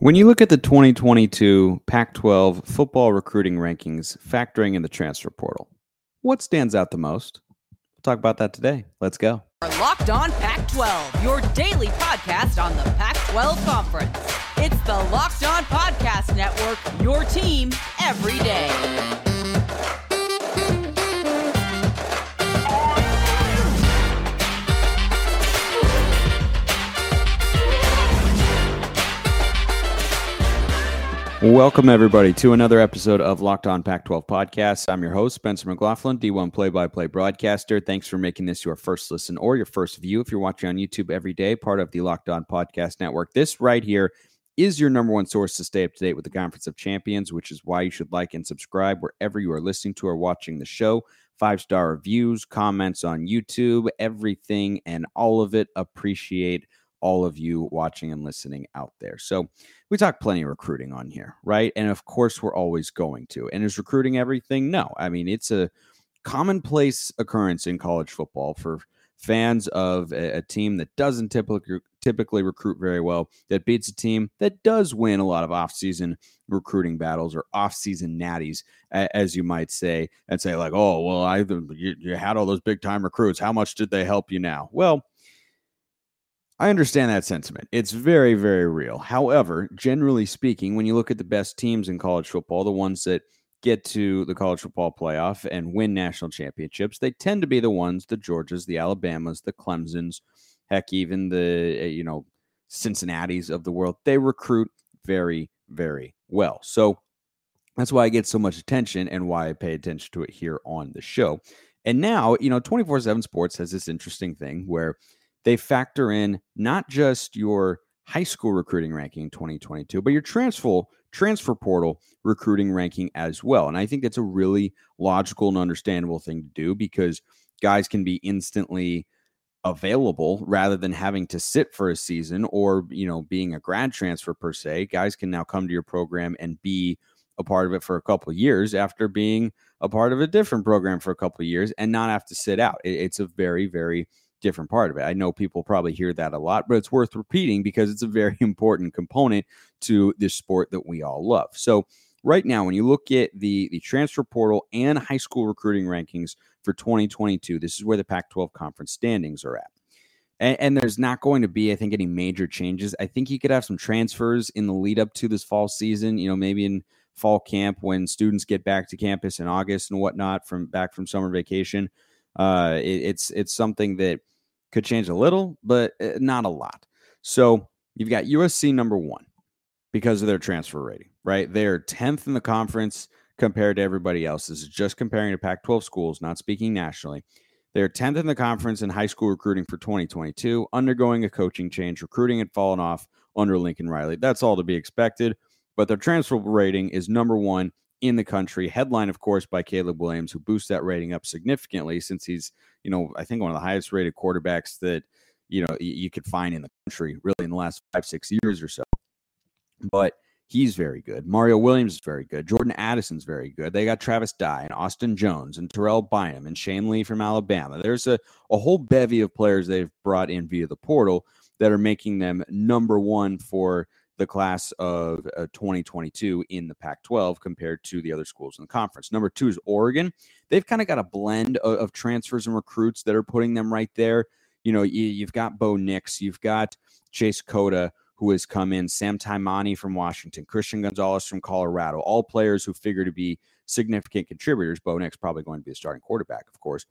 When you look at the 2022 Pac 12 football recruiting rankings factoring in the transfer portal, what stands out the most? We'll talk about that today. Let's go. Locked On Pac 12, your daily podcast on the Pac 12 Conference. It's the Locked On Podcast Network, your team every day. Welcome, everybody, to another episode of Locked On Pac 12 Podcast. I'm your host, Spencer McLaughlin, D1 play by play broadcaster. Thanks for making this your first listen or your first view if you're watching on YouTube every day, part of the Locked On Podcast Network. This right here is your number one source to stay up to date with the Conference of Champions, which is why you should like and subscribe wherever you are listening to or watching the show. Five star reviews, comments on YouTube, everything and all of it. Appreciate all of you watching and listening out there. So, we talk plenty of recruiting on here, right? And of course, we're always going to. And is recruiting everything? No. I mean, it's a commonplace occurrence in college football for fans of a, a, team that doesn't typically typically recruit very well that beats a team that does win a lot of offseason recruiting battles or offseason natties as you might say and say like oh well i you, you had all those big time recruits how much did they help you now well I understand that sentiment. It's very, very real. However, generally speaking, when you look at the best teams in college football, the ones that get to the college football playoff and win national championships, they tend to be the ones, the Georgias, the Alabamas, the Clemsons, heck, even the, eh, you know, Cincinnati's of the world. They recruit very, very well. So that's why I get so much attention and why I pay attention to it here on the show. And now, you know, 24 7 Sports has this interesting thing where they factor in not just your high school recruiting ranking in 2022, but your transfer transfer portal recruiting ranking as well. And I think that's a really logical and understandable thing to do because guys can be instantly available rather than having to sit for a season or you know being a grad transfer per se guys can now come to your program and be a part of it for a couple years after being a part of a different program for a couple years and not have to sit out it's a very very different part of it. I know people probably hear that a lot, but it's worth repeating because it's a very important component to this sport that we all love. So, right now, when you look at the the transfer portal and high school recruiting rankings for 2022, this is where the Pac-12 conference standings are at. And, and, there's not going to be, I think, any major changes. I think you could have some transfers in the lead up to this fall season. You know, maybe in fall camp when students get back to campus in August and whatnot from back from summer vacation. Uh, it, it's it's something that could change a little, but eh, not a lot. So you've got USC number one because of their transfer rating, right? They are 10th in the conference compared to everybody else. This is just comparing to Pac 12 schools, not speaking nationally. They're 10th in the conference in high school recruiting for 2022, undergoing a coaching change. Recruiting had fallen off under Lincoln Riley. That's all to be expected. But their transfer rating is number one in the country. Headline, of course, by Caleb Williams, who boosts that rating up significantly since he's, you know, I think one of the highest rated quarterbacks that, you know, you, could find in the country really in the last five, six years or so. But he's very good. Mario Williams is very good. Jordan Addison's very good. They got Travis Dye and Austin Jones and Terrell Bynum and Shane Lee from Alabama. There's a, a whole bevy of players they've brought in via the portal that are making them number one for the class of uh, 2022 in the Pac 12 compared to the other schools in the conference. Number two is Oregon. They've kind of got a blend of, of, transfers and recruits that are putting them right there. You know, you, have got Bo Nix, you've got Chase Cota, who has come in, Sam Taimani from Washington, Christian Gonzalez from Colorado, all players who figure to be significant contributors. Bo Nix probably going to be a starting quarterback, of course.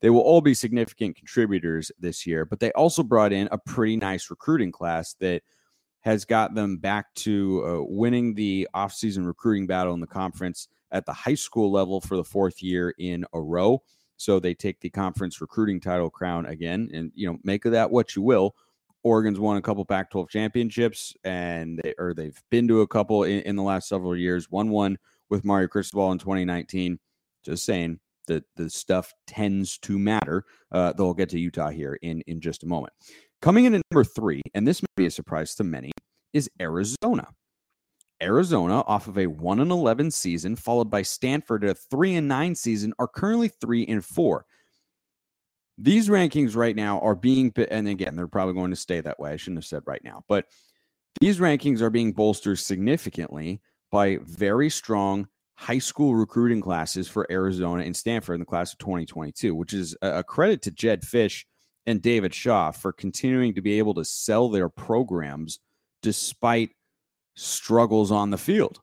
They will all be significant contributors this year, but they also brought in a pretty nice recruiting class that – has got them back to uh, winning the offseason recruiting battle in the conference at the high school level for the fourth year in a row. So they take the conference recruiting title crown again, and you know, make of that what you will. Oregon's won a couple Pac-12 championships, and they, or they've been to a couple in, in the last several years. One one with Mario Cristobal in 2019. Just saying that the stuff tends to matter. Uh, they'll get to Utah here in in just a moment. Coming in at number three, and this may be a surprise to many, is Arizona. Arizona, off of a 1 and 11 season, followed by Stanford at a 3 and 9 season, are currently 3 and 4. These rankings right now are being, and again, they're probably going to stay that way. I shouldn't have said right now, but These rankings are being bolstered significantly by very strong high school recruiting classes for Arizona and Stanford in the class of 2022, which is a credit to Jedd Fisch and David Shaw for continuing to be able to sell their programs despite struggles on the field.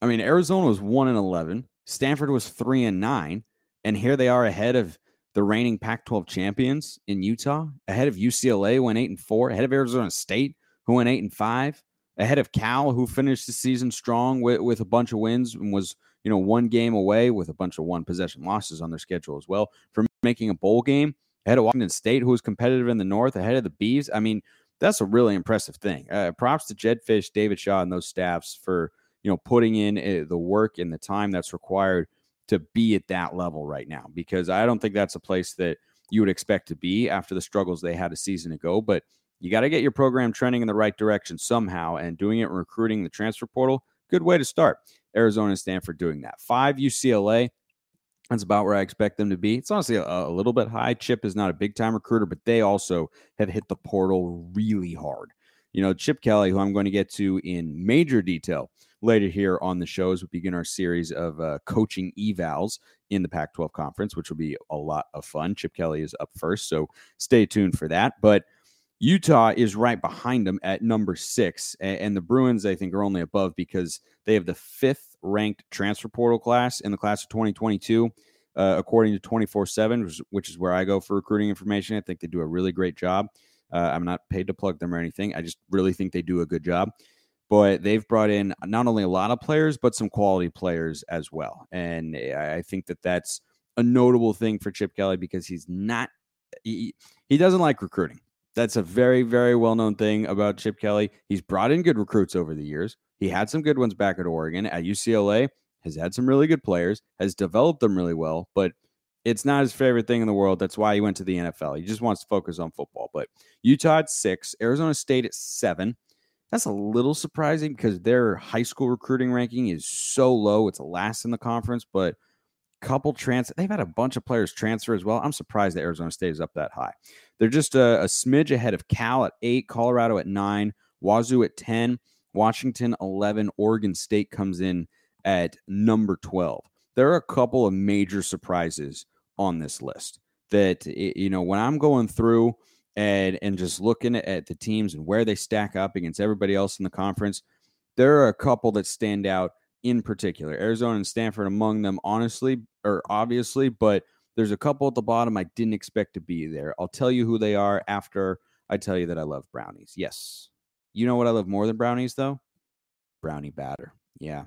I mean, Arizona was 1 and 11, Stanford was 3 and 9, and here they are ahead of the reigning Pac-12 champions in Utah, ahead of UCLA went 8 and 4, ahead of Arizona State who went 8 and 5, ahead of Cal who finished the season strong with, with a bunch of wins and was, you know, one game away with a bunch of one possession losses on their schedule as well from making a bowl game ahead of Washington State, who was competitive in the North, ahead of the Bees. I mean, that's a really impressive thing. Uh, props to Jedd Fisch, David Shaw, and those staffs for you know putting in uh, the work and the time that's required to be at that level right now. Because I don't think that's a place that you would expect to be after the struggles they had a season ago. But you got to get your program trending in the right direction somehow, and doing it recruiting the transfer portal, good way to start. Arizona and Stanford doing that. Five UCLA. That's about where I expect them to be. It's honestly a, a, little bit high. Chip is not a big time recruiter, but they also have hit the portal really hard. You know, Chip Kelly, who I'm going to get to in major detail later here on the show as we begin our series of uh, coaching evals in the Pac 12 conference, which will be a lot of fun. Chip Kelly is up first, so stay tuned for that. But Utah is right behind them at number six. And the Bruins, I think, are only above because they have the fifth ranked transfer portal class in the class of 2022, uh, according to 24 7, which is where I go for recruiting information. I think they do a really great job. Uh, I'm not paid to plug them or anything. I just really think they do a good job. But they've brought in not only a lot of players, but some quality players as well. And I think that that's a notable thing for Chip Kelly because he's not, he, he doesn't like recruiting. That's a very, very well known thing about Chip Kelly. He's brought in good recruits over the years. He had some good ones back at Oregon. At UCLA, has had some really good players, has developed them really well, but it's not his favorite thing in the world. That's why he went to the NFL. He just wants to focus on football. But Utah at six, Arizona State at seven. That's a little surprising because their high school recruiting ranking is so low. It's last in the conference, but couple transfer. They've had a bunch of players transfer as well. I'm surprised that Arizona State is up that high. They're just a, a smidge ahead of Cal at eight, Colorado at nine, Wazoo at 10, Washington 11, Oregon State comes in at number 12. There are a couple of major surprises on this list that, you know, when I'm going through and, and just looking at the teams and where they stack up against everybody else in the conference, there are a couple that stand out in particular. Arizona and Stanford among them, honestly, or obviously, but there's a couple at the bottom I didn't expect to be there. I'll tell you who they are after I tell you that I love brownies. Yes. You know what I love more than brownies, though? Brownie batter. Yeah.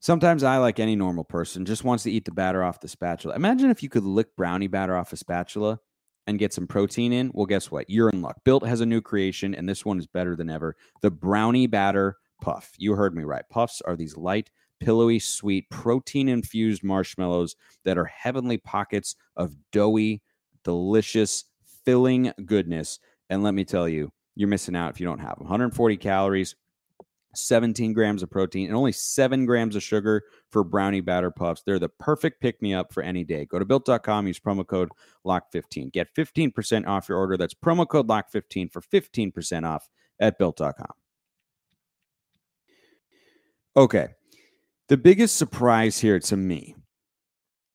Sometimes I, like any normal person, just wants to eat the batter off the spatula. Imagine if you could lick brownie batter off a spatula and get some protein in. Well, guess what? You're in luck. Built has a new creation, and this one is better than ever. The brownie batter puff. You heard me right. Puffs are these light, pillowy, sweet, protein infused marshmallows that are heavenly pockets of doughy, delicious, filling goodness. And let me tell you, you're missing out if you don't have them. 140 calories, 17 grams of protein, and only seven grams of sugar for brownie batter puffs. They're the perfect pick me up for any day. Go to built.com, use promo code LOCK15. Get 15% off your order. That's promo code LOCK15 for 15% off at built.com. Okay. The biggest surprise here to me,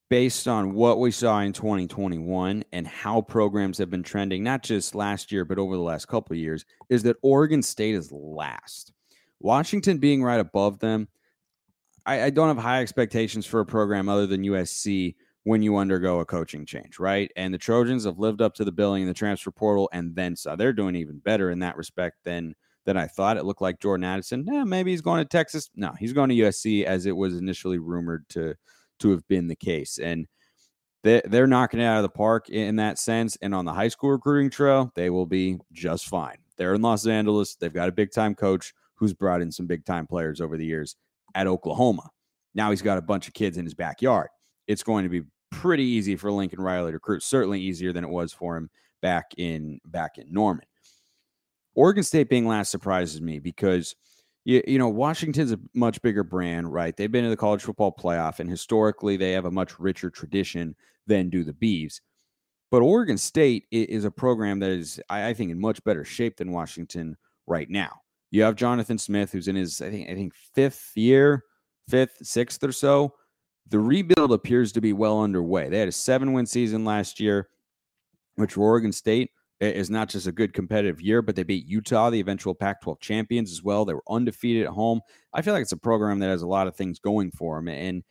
based on what we saw in 2021 and how programs have been trending, not just last year, but over the last couple of years, is that Oregon State is last. Washington being right above them, I, I don't have high expectations for a program other than USC when you undergo a coaching change, right? And the Trojans have lived up to the billing in the transfer portal and then so they're doing even better in that respect than than I thought. It looked like Jordan Addison. Yeah, maybe he's going to Texas. No, he's going to USC as it was initially rumored to to have been the case. And they, they're knocking it out of the park in that sense. And on the high school recruiting trail, they will be just fine. They're in Los Angeles. They've got a big time coach who's brought in some big time players over the years at Oklahoma. Now he's got a bunch of kids in his backyard. It's going to be pretty easy for Lincoln Riley to recruit. Certainly easier than it was for him back in back in Norman. Oregon State being last surprises me because you, you know Washington's a much bigger brand, right? They've been in the college football playoff, and historically they have a much richer tradition than do the Bees. But Oregon State is a program that is, I think, in much better shape than Washington right now. You have Jonathan Smith, who's in his, I think, I think fifth year, fifth, sixth or so. The rebuild appears to be well underway. They had a seven win season last year, which for Oregon State is not just a good competitive year, but they beat Utah, the eventual Pac 12 champions, as well. They were undefeated at home. I feel like it's a program that has a lot of things going for them. And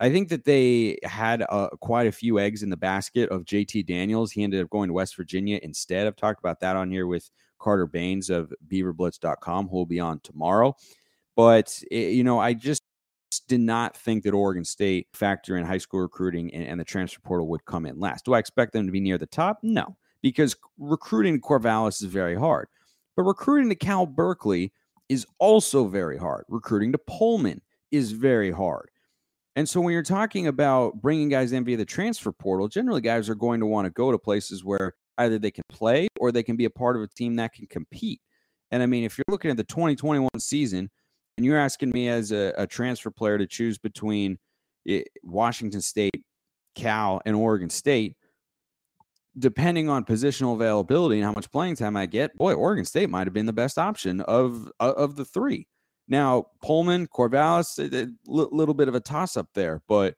I think that they had uh, quite a few eggs in the basket of JT Daniels. He ended up going to West Virginia instead. I've talked about that on here with Carter Baines of beaverblitz.com, who will be on tomorrow. But, it, you know, I just did not think that Oregon State factor in high school recruiting and, and, the transfer portal would come in last. Do I expect them to be near the top? No, because recruiting Corvallis is very hard. But recruiting to Cal Berkeley is also very hard. Recruiting to Pullman is very hard. And so when you're talking about bringing guys in via the transfer portal, generally guys are going to want to go to places where either they can play or they can be a part of a team that can compete. And I mean, if you're looking at the 2021 season and you're asking me as a, a transfer player to choose between eh, Washington State, Cal, and Oregon State, depending on positional availability and how much playing time I get, boy, Oregon State might have been the best option of uh, of the three. Now, Pullman, Corvallis, a little bit of a toss up there, but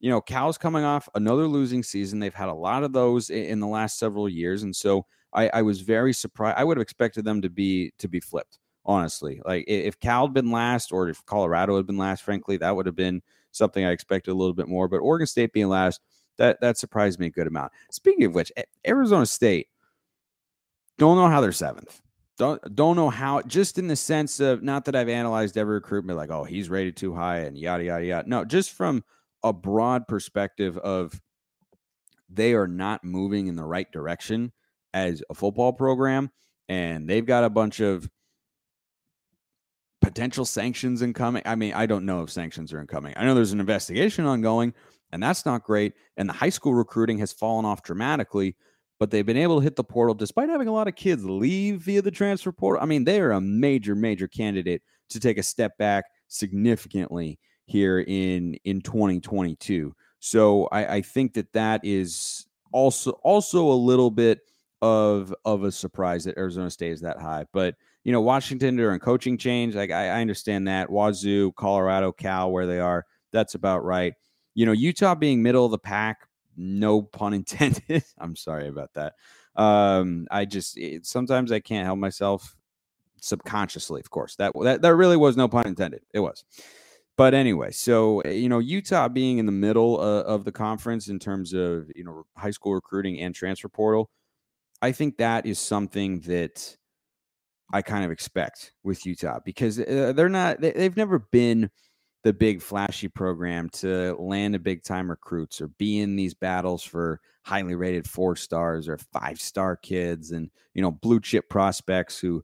you know, Cal's coming off another losing season. They've had a lot of those in the last several years, and so I, I was very surprised. I would have expected them to be to be flipped, honestly. Like if Cal had been last, or if Colorado had been last, frankly, that would have been something I expected a little bit more. But Oregon State being last, that that surprised me a good amount. Speaking of which, Arizona State don't know how they're seventh. Don't don't know how. Just in the sense of not that I've analyzed every recruitment, like oh he's rated too high and yada yada yada. No, just from a broad perspective of they are not moving in the right direction as a football program, and they've got a bunch of potential sanctions incoming. I mean, I don't know if sanctions are incoming. I know there's an investigation ongoing, and that's not great. And the high school recruiting has fallen off dramatically, but they've been able to hit the portal despite having a lot of kids leave via the transfer portal. I mean, they are a major, major candidate to take a step back significantly here in in 2022. So I, I think that that is also also a little bit of of a surprise that Arizona State is that high. But you know, Washington during coaching change, like I, I understand that. Wazoo, Colorado, Cal, where they are, that's about right you know, Utah being middle of the pack, no pun intended. I'm sorry about that. Um, I just it, sometimes I can't help myself subconsciously, of course. That that that really was no pun intended. It was. But anyway, so eh, you know, Utah being in the middle uh, of the conference in terms of you know high school recruiting and transfer portal, I think that is something that I kind of expect with Utah because uh, they're not they, they've never been the big flashy program to land a big time recruits or be in these battles for highly rated four stars or five star kids and you know blue chip prospects who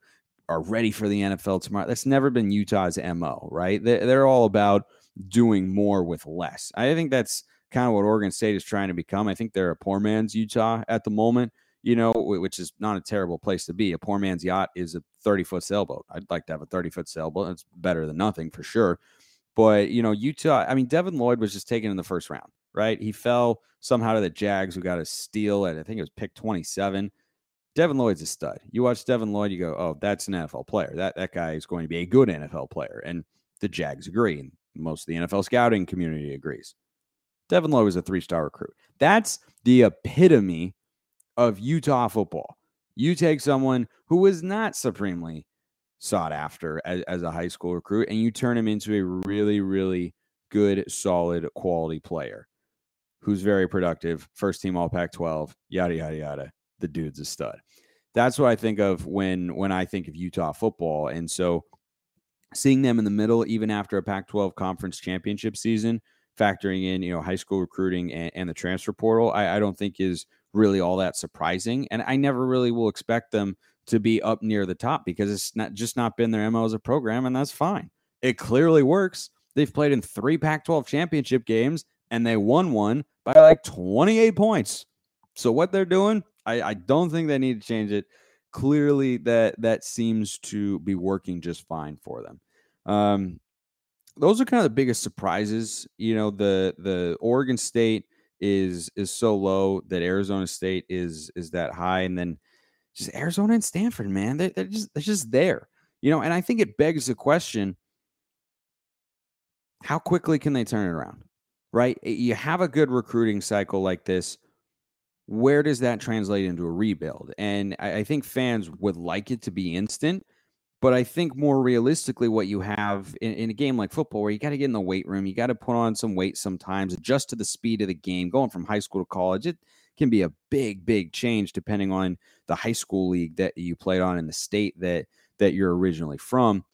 are ready for the NFL tomorrow. That's never been Utah's MO, right? They're all about doing more with less. I think that's kind of what Oregon State is trying to become. I think they're a poor man's Utah at the moment, you know, which is not a terrible place to be. A poor man's yacht is a 30 foot sailboat. I'd like to have a 30 foot sailboat. It's better than nothing for sure. But, you know, Utah, I mean, Devin Lloyd was just taken in the first round, right? He fell somehow to the Jags, who got a steal at, I think it was pick 27. Devin Lloyd's a stud. You watch Devin Lloyd, you go, oh, that's an NFL player. That that guy is going to be a good NFL player. And the Jags agree. And most of the NFL scouting community agrees. Devin Lloyd was a three star recruit. That's the epitome of Utah football. You take someone who was not supremely sought after as, as a high school recruit, and you turn him into a really, really good, solid, quality player who's very productive, first team all Pac 12, yada, yada, yada. The dude's a stud. That's what I think of when when I think of Utah football. And so seeing them in the middle, even after a Pac 12 conference championship season, factoring in, you know, high school recruiting and, and the transfer portal, I, I don't think is really all that surprising. And I never really will expect them to be up near the top because it's not just not been their MO as a program, and that's fine. It clearly works. They've played in three Pac 12 championship games and they won one by like 28 points. So what they're doing, I, I don't think they need to change it. Clearly, that that seems to be working just fine for them. Um, those are kind of the biggest surprises. You know, the the Oregon State is is so low that Arizona State is is that high, and then just Arizona and Stanford, man. They're, they're just they're just there. You know, and I think it begs the question how quickly can they turn it around? Right? You have a good recruiting cycle like this. Where does that translate into a rebuild? And I, I think fans would like it to be instant. But I think more realistically, what you have in, in a game like football, where you got to get in the weight room, you got to put on some weight sometimes, adjust to the speed of the game, going from high school to college, it can be a big, big change depending on the high school league that you played on in the state that that you're originally from.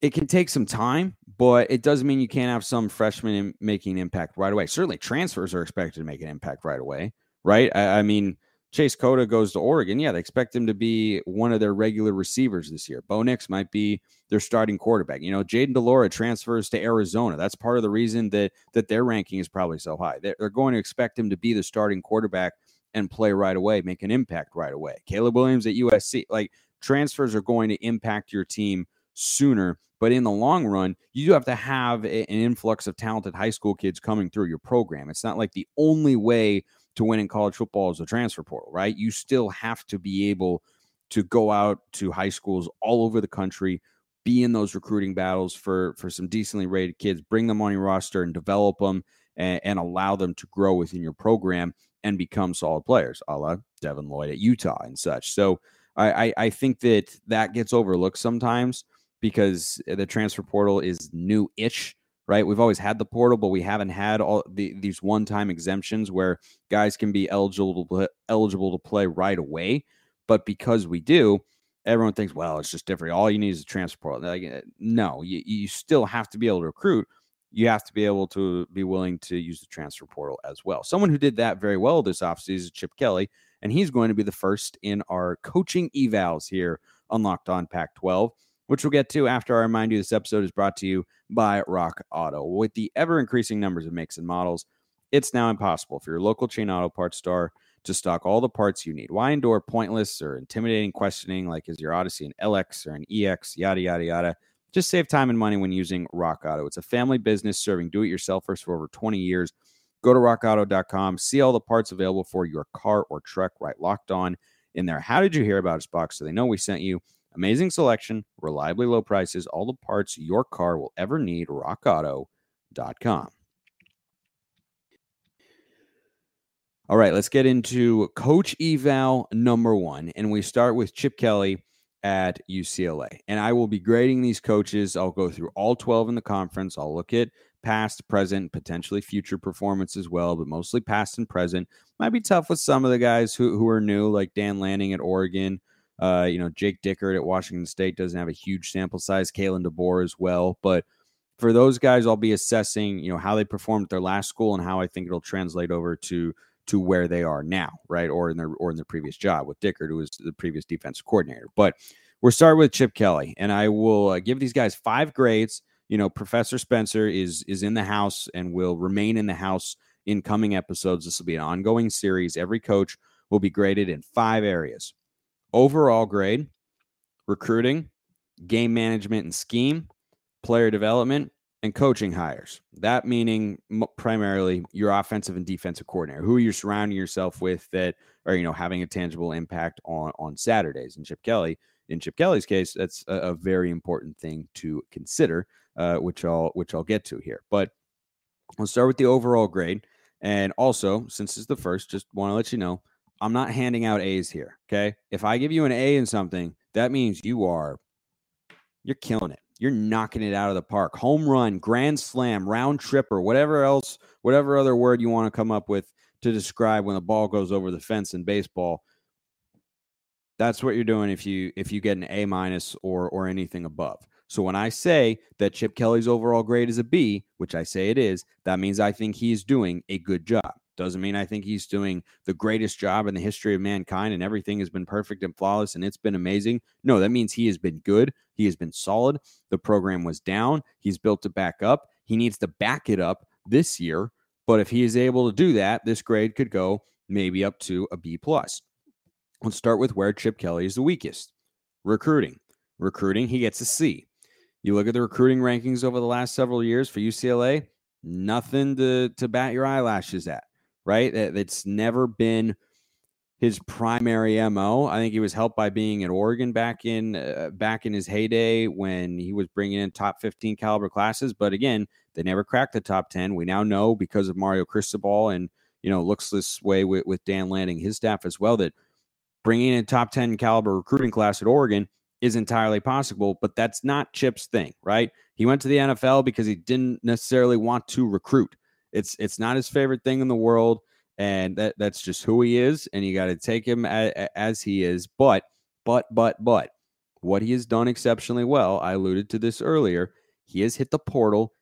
It can take some time, but it doesn't mean you can't have some freshmen making impact right away. Certainly, transfers are expected to make an impact right away, right? I, I mean, Chase Cota goes to Oregon, yeah, they expect him to be one of their regular receivers this year. Bo Nix might be their starting quarterback. You know, Jayden de Laura transfers to Arizona. That's part of the reason that that their ranking is probably so high. They're, they're going to expect him to be the starting quarterback and play right away, make an impact right away. Caleb Williams at USC, like transfers are going to impact your team sooner. But in the long run, you do have to have a, an influx of talented high school kids coming through your program. It's not like the only way to win in college football is a transfer portal, right? You still have to be able to go out to high schools all over the country, be in those recruiting battles for for some decently rated kids, bring them on your roster and develop them and, and allow them to grow within your program and become solid players, a la Devin Lloyd at Utah and such. So I, I, I think that that gets overlooked sometimes because the transfer portal is new-ish right? We've always had the portal, but we haven't had all the, these one-time exemptions where guys can be eligible to, eligible to play right away. But because we do, everyone thinks, well, it's just different. All you need is a transfer portal. Like, eh, no, you, you still have to be able to recruit. You have to be able to be willing to use the transfer portal as well. Someone who did that very well this offseason is Chip Kelly, and he's going to be the first in our coaching evals here on Locked On Pac 12 which we'll get to after I remind you this episode is brought to you by Rock Auto. With the ever increasing numbers of makes and models, it's now impossible for your local chain auto parts store to stock all the parts you need. Why endure pointless or intimidating questioning like is your Odyssey an LX or an EX, yada, yada, yada? Just save time and money when using Rock Auto. It's a family business serving do it yourselfers for over 20 years. Go to rockauto.com, see all the parts available for your car or truck write locked on in their. How did you hear about us box so they know we sent you? Amazing selection, reliably low prices, all the parts your car will ever need. RockAuto.com. All right, let's get into coach eval number one. And we start with Chip Kelly at UCLA. And I will be grading these coaches. I'll go through all 12 in the conference. I'll look at past, present, potentially future performance as well, but mostly past and present. Might be tough with some of the guys who, who are new, like Dan Lanning at Oregon, uh, you know, Jake Dickert at Washington State doesn't have a huge sample size. Kalen DeBoer as well. But for those guys, I'll be assessing, you know, how they performed at their last school and how I think it'll translate over to to where they are now, right? Or in their or in their previous job with Dickert, who was the previous defensive coordinator. But we're starting with Chip Kelly, and I will uh, give these guys five grades. You know, Professor Spencer is is in the house and will remain in the house in coming episodes. This will be an ongoing series. Every coach will be graded in five areas overall grade, recruiting, game management and scheme, player development, and coaching hires. That meaning primarily your offensive and defensive coordinator, who you're surrounding yourself with that are you know having a tangible impact on on Saturdays. And Chip Kelly, in Chip Kelly's case, that's a, a very important thing to consider, uh, which I'll which I'll get to here. But we'll start with the overall grade, and also since it's the first, just want to let you know I'm not handing out A's here. Okay. If I give you an A in something, that means you are, you're killing it. You're knocking it out of the park. Home run, grand slam, round tripper, whatever else, whatever other word you want to come up with to describe when the ball goes over the fence in baseball. That's what you're doing if you if you get an A minus or or anything above. So when I say that Chip Kelly's overall grade is a B, which I say it is, that means I think he's doing a good job. Doesn't mean I think he's doing the greatest job in the history of mankind and everything has been perfect and flawless and it's been amazing. No, that means he has been good. He has been solid. The program was down. He's built it back up. He needs to back it up this year. But if he is able to do that, this grade could go maybe up to a B plus. Let's start with where Chip Kelly is the weakest. Recruiting. Recruiting, he gets a C. You look at the recruiting rankings over the last several years for UCLA, nothing to, to bat your eyelashes at right? That's never been his primary mo. I think he was helped by being at Oregon back in uh, back in his heyday when he was bringing in top 15 caliber classes. But again, they never cracked the top 10. We now know because of Mario Cristobal and you know looks this way with, with Dan Lanning, his staff as well, that bringing in top 10 caliber recruiting class at Oregon is entirely possible. But that's not Chip's thing, right? He went to the NFL because he didn't necessarily want to recruit. It's it's not his favorite thing in the world and that that's just who he is and you got to take him as, as he is but but but but what he has done exceptionally well i alluded to this earlier he has hit the portal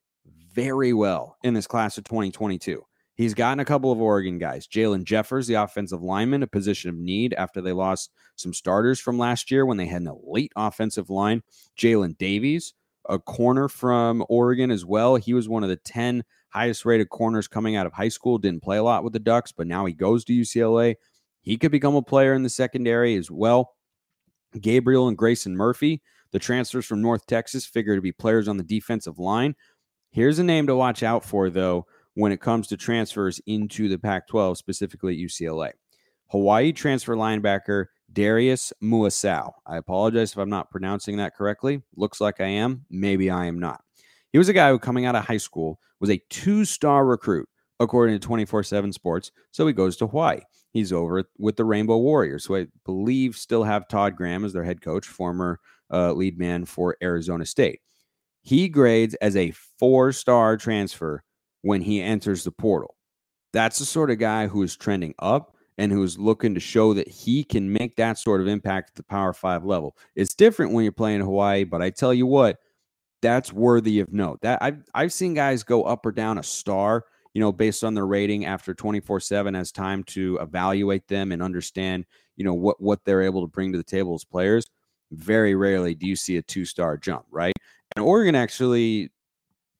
very well in this class of 2022 he's gotten a couple of oregon guys Jalen jeffers the offensive lineman a position of need after they lost some starters from last year when they had an elite offensive line jaylin davies a corner from oregon as well he was one of the 10 highest rated corners coming out of high school. Didn't play a lot with the Ducks, but now he goes to UCLA. He could become a player in the secondary as well. Gabriel and Grayson Murphy, the transfers from North Texas, figure to be players on the defensive line. Here's a name to watch out for, though, when it comes to transfers into the Pac 12, specifically at UCLA. Hawaii transfer linebacker Darius Muasau. I apologize if I'm not pronouncing that correctly. Looks like I am. Maybe I am not. He was a guy who, coming out of high school, was a two star recruit, according to 24 7 Sports. So he goes to Hawaii. He's over with the Rainbow Warriors, who I believe still have Todd Graham as their head coach, former uh, lead man for Arizona State. He grades as a four star transfer when he enters the portal. That's the sort of guy who is trending up and who's looking to show that he can make that sort of impact at the Power Five level. It's different when you're playing Hawaii, but I tell you what, that's worthy of note. That I've I've seen guys go up or down a star, you know, based on their rating after 24/7 as time to evaluate them and understand, you know, what what they're able to bring to the table as players. Very rarely do you see a two-star jump, right? And Oregon actually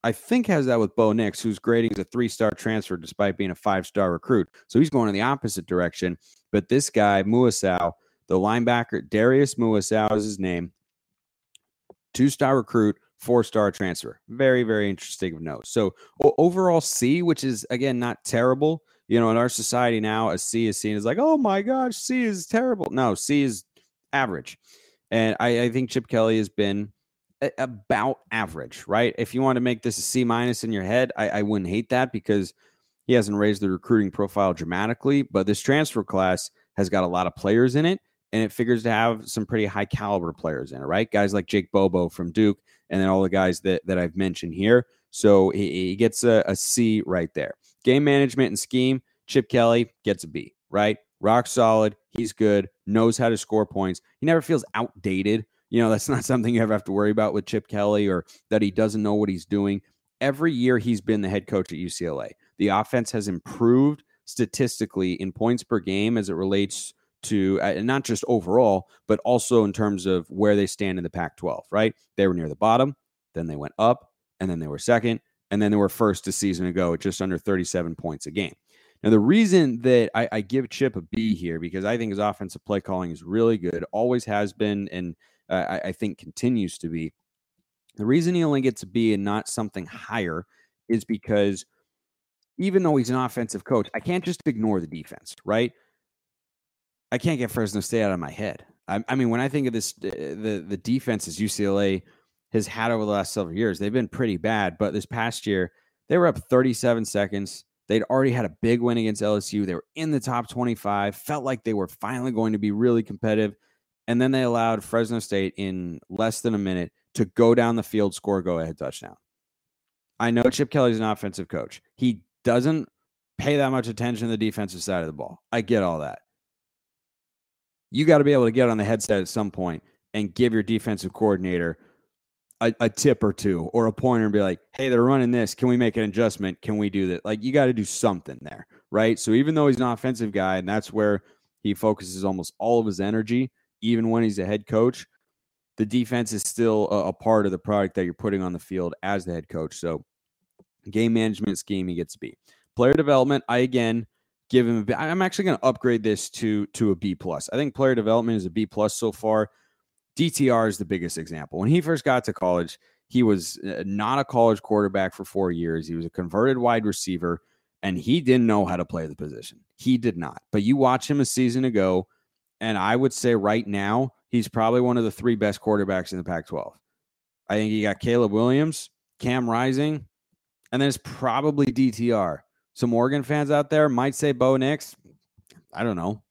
I think has that with Bo Nix, whose grading is a three-star transfer despite being a five-star recruit. So he's going in the opposite direction. But this guy, Muasau, the linebacker, Darius Muasau is his name, two-star recruit, four star transfer. Very, very interesting of note. So overall C, which is again not terrible. You know, in our society now, a C is seen as like, oh my gosh, C is terrible. No, C is average. And I, I think Chip Kelly has been a- about average, right? If you want to make this a C minus in your head, I, I wouldn't hate that because he hasn't raised the recruiting profile dramatically. But this transfer class has got a lot of players in it and it figures to have some pretty high caliber players in it, right? Guys like Jake Bobo from Duke, and then all the guys that, that I've mentioned here. So he, he gets a, a C right there. Game management and scheme, Chip Kelly gets a B, right? Rock solid. He's good, knows how to score points. He never feels outdated. You know, that's not something you ever have to worry about with Chip Kelly or that he doesn't know what he's doing. Every year he's been the head coach at UCLA, the offense has improved statistically in points per game as it relates to uh, not just overall, but also in terms of where they stand in the Pac 12, right? They were near the bottom, then they went up, and then they were second, and then they were first a season ago at just under 37 points a game. Now, the reason that I, I give Chip a B here, because I think his offensive play calling is really good, always has been, and uh, I, I think continues to be. The reason he only gets a B and not something higher is because even though he's an offensive coach, I can't just ignore the defense, right? I can't get Fresno State out of my head. I, I mean, when I think of this, uh, the the defenses UCLA has had over the last several years, they've been pretty bad. But this past year, they were up 37 seconds. They'd already had a big win against LSU. They were in the top 25. Felt like they were finally going to be really competitive, and then they allowed Fresno State in less than a minute to go down the field, score, go ahead touchdown. I know Chip Kelly's an offensive coach. He doesn't pay that much attention to the defensive side of the ball. I get all that you got to be able to get on the headset at some point and give your defensive coordinator a, a, tip or two or a pointer and be like, hey, they're running this. Can we make an adjustment? Can we do that? Like, you got to do something there, right? So, even though he's an offensive guy and that's where he focuses almost all of his energy, even when he's a head coach, the defense is still a, a part of the product that you're putting on the field as the head coach. So, game management scheme, he gets to be. Player development, I again, give him. I'm actually going to upgrade this to to a B plus. I think player development is a B plus so far. DTR is the biggest example. When he first got to college, he was uh, not a college quarterback for four years. He was a converted wide receiver, and he didn't know how to play the position. He did not. But you watch him a season ago, and I would say right now, he's probably one of the three best quarterbacks in the Pac 12. I think you got Caleb Williams, Cam Rising, and then it's probably DTR. Some Oregon fans out there might say Bo Nix. I don't know.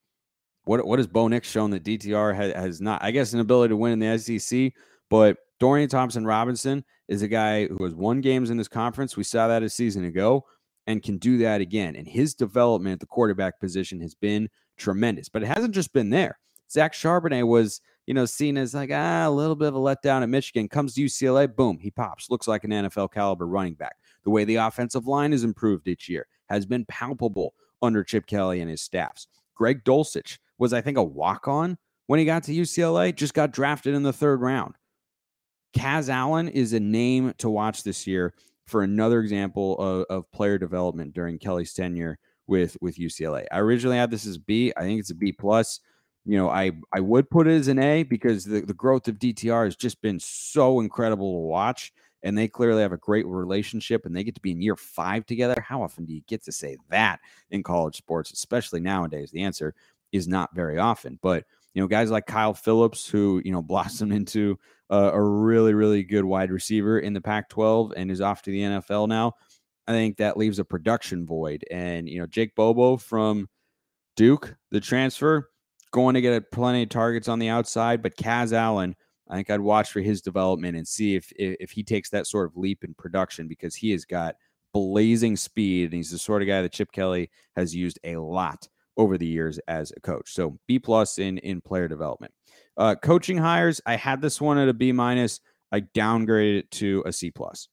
What what has Bo Nix shown that DTR has, has not? I guess an ability to win in the SEC, but Dorian Thompson Robinson is a guy who has won games in this conference. We saw that a season ago and can do that again. And his development at the quarterback position has been tremendous. But it hasn't just been there. Zach Charbonnet was, you know, seen as like ah, a little bit of a letdown at Michigan. Comes to UCLA, boom, he pops. Looks like an NFL caliber running back. The way the offensive line has improved each year has been palpable under Chip Kelly and his staffs. Greg Dulcich was, I think, a walk on when he got to UCLA, just got drafted in the third round. Kaz Allen is a name to watch this year for another example of, of player development during Kelly's tenure with with UCLA. I originally had this as B. I think it's a B plus. You know, I I would put it as an A because the, the growth of DTR has just been so incredible to watch. And they clearly have a great relationship and they get to be in year five together. How often do you get to say that in college sports, especially nowadays? The answer is not very often. But you know, guys like Kyle Phillips, who you know blossomed into uh, a really, really good wide receiver in the Pac 12 and is off to the NFL now. I think that leaves a production void. And, you know, Jake Bobo from Duke, the transfer, going to get plenty of targets on the outside. But Kaz Allen, I think I'd watch for his development and see if, if he takes that sort of leap in production because he has got blazing speed and he's the sort of guy that Chip Kelly has used a lot over the years as a coach. So B plus in in player development. Uh, coaching hires, I had this one at a B minus. I downgraded it to a C plus.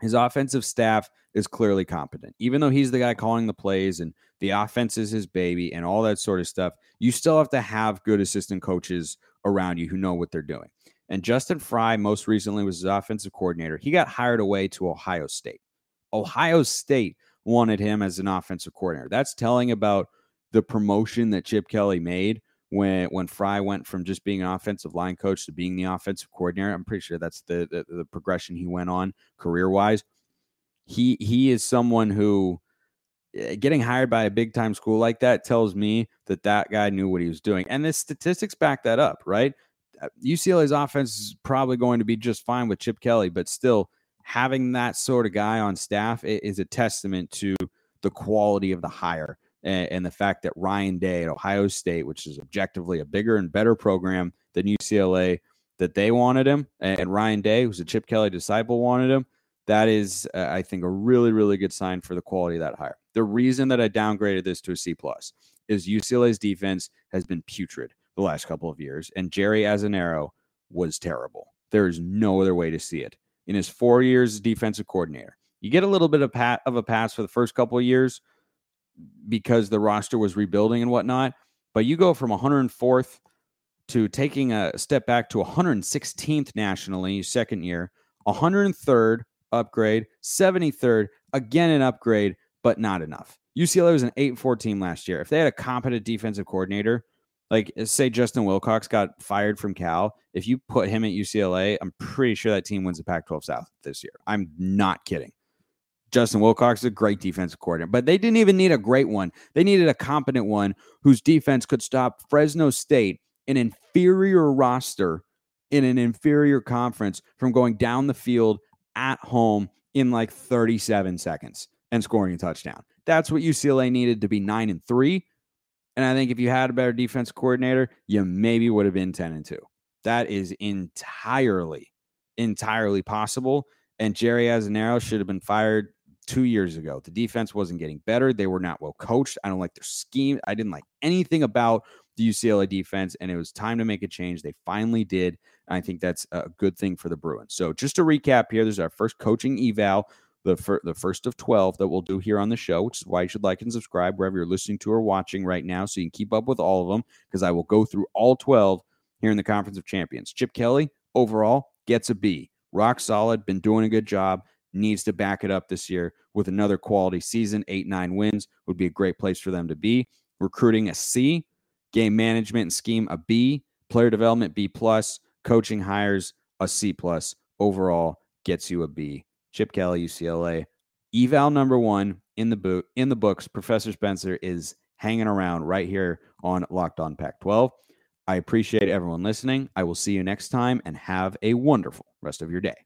His offensive staff is clearly competent, even though he's the guy calling the plays and the offense is his baby and all that sort of stuff. You still have to have good assistant coaches around you who know what they're doing. And Justin Frye, most recently, was his offensive coordinator. He got hired away to Ohio State. Ohio State wanted him as an offensive coordinator. That's telling about the promotion that Chip Kelly made when when Frye went from just being an offensive line coach to being the offensive coordinator. I'm pretty sure that's the the, the progression he went on career wise. He he is someone who getting hired by a big time school like that tells me that that guy knew what he was doing, and the statistics back that up. Right, UCLA's uh, offense is probably going to be just fine with Chip Kelly, but still having that sort of guy on staff is a testament to the quality of the hire and, and, the fact that Ryan Day at Ohio State, which is objectively a bigger and better program than UCLA, that they wanted him, and Ryan Day, who's a Chip Kelly disciple, wanted him. That is, uh, I think, a really, really good sign for the quality of that hire. The reason that I downgraded this to a C plus is UCLA's defense has been putrid the last couple of years, and Jerry Azzinaro was terrible. There is no other way to see it. In his four years as defensive coordinator, you get a little bit of, pat, of a pass for the first couple of years because the roster was rebuilding and whatnot. But you go from 104th to taking a step back to 116th nationally, second year, 103rd upgrade, 73rd, again an upgrade, but not enough. UCLA was an 8 4 team last year. If they had a competent defensive coordinator, like uh, say Justin Wilcox got fired from Cal, if you put him at UCLA, I'm pretty sure that team wins the Pac 12 South this year. I'm not kidding. Justin Wilcox is a great defensive coordinator, but they didn't even need a great one. They needed a competent one whose defense could stop Fresno State, an inferior roster in an inferior conference, from going down the field at home in like 37 seconds and scoring a touchdown. That's what UCLA needed to be 9 and 3. And I think if you had a better defense coordinator, you maybe would have been 10 and 2. That is entirely, entirely possible. And Jerry Azzinaro should have been fired two years ago. The defense wasn't getting better. They were not well coached. I don't like their scheme. I didn't like anything about the UCLA defense, and it was time to make a change. They finally did. I think that's a good thing for the Bruins. So just to recap here, there's our first coaching eval, the, fir- the first of 12 that we'll do here on the show, which is why you should like and subscribe wherever you're listening to or watching right now so you can keep up with all of them because I will go through all 12 here in the Conference of Champions. Chip Kelly, overall, gets a B. Rock solid, been doing a good job needs to back it up this year with another quality season. Eight, nine wins would be a great place for them to be. Recruiting a C, game management and scheme a B, player development B plus, coaching hires a C plus. Overall, gets you a B. Chip Kelly, UCLA. Eval number one in the boot in the books. Professor Spencer is hanging around right here on Locked On Pac 12. I appreciate everyone listening. I will see you next time and have a wonderful rest of your day.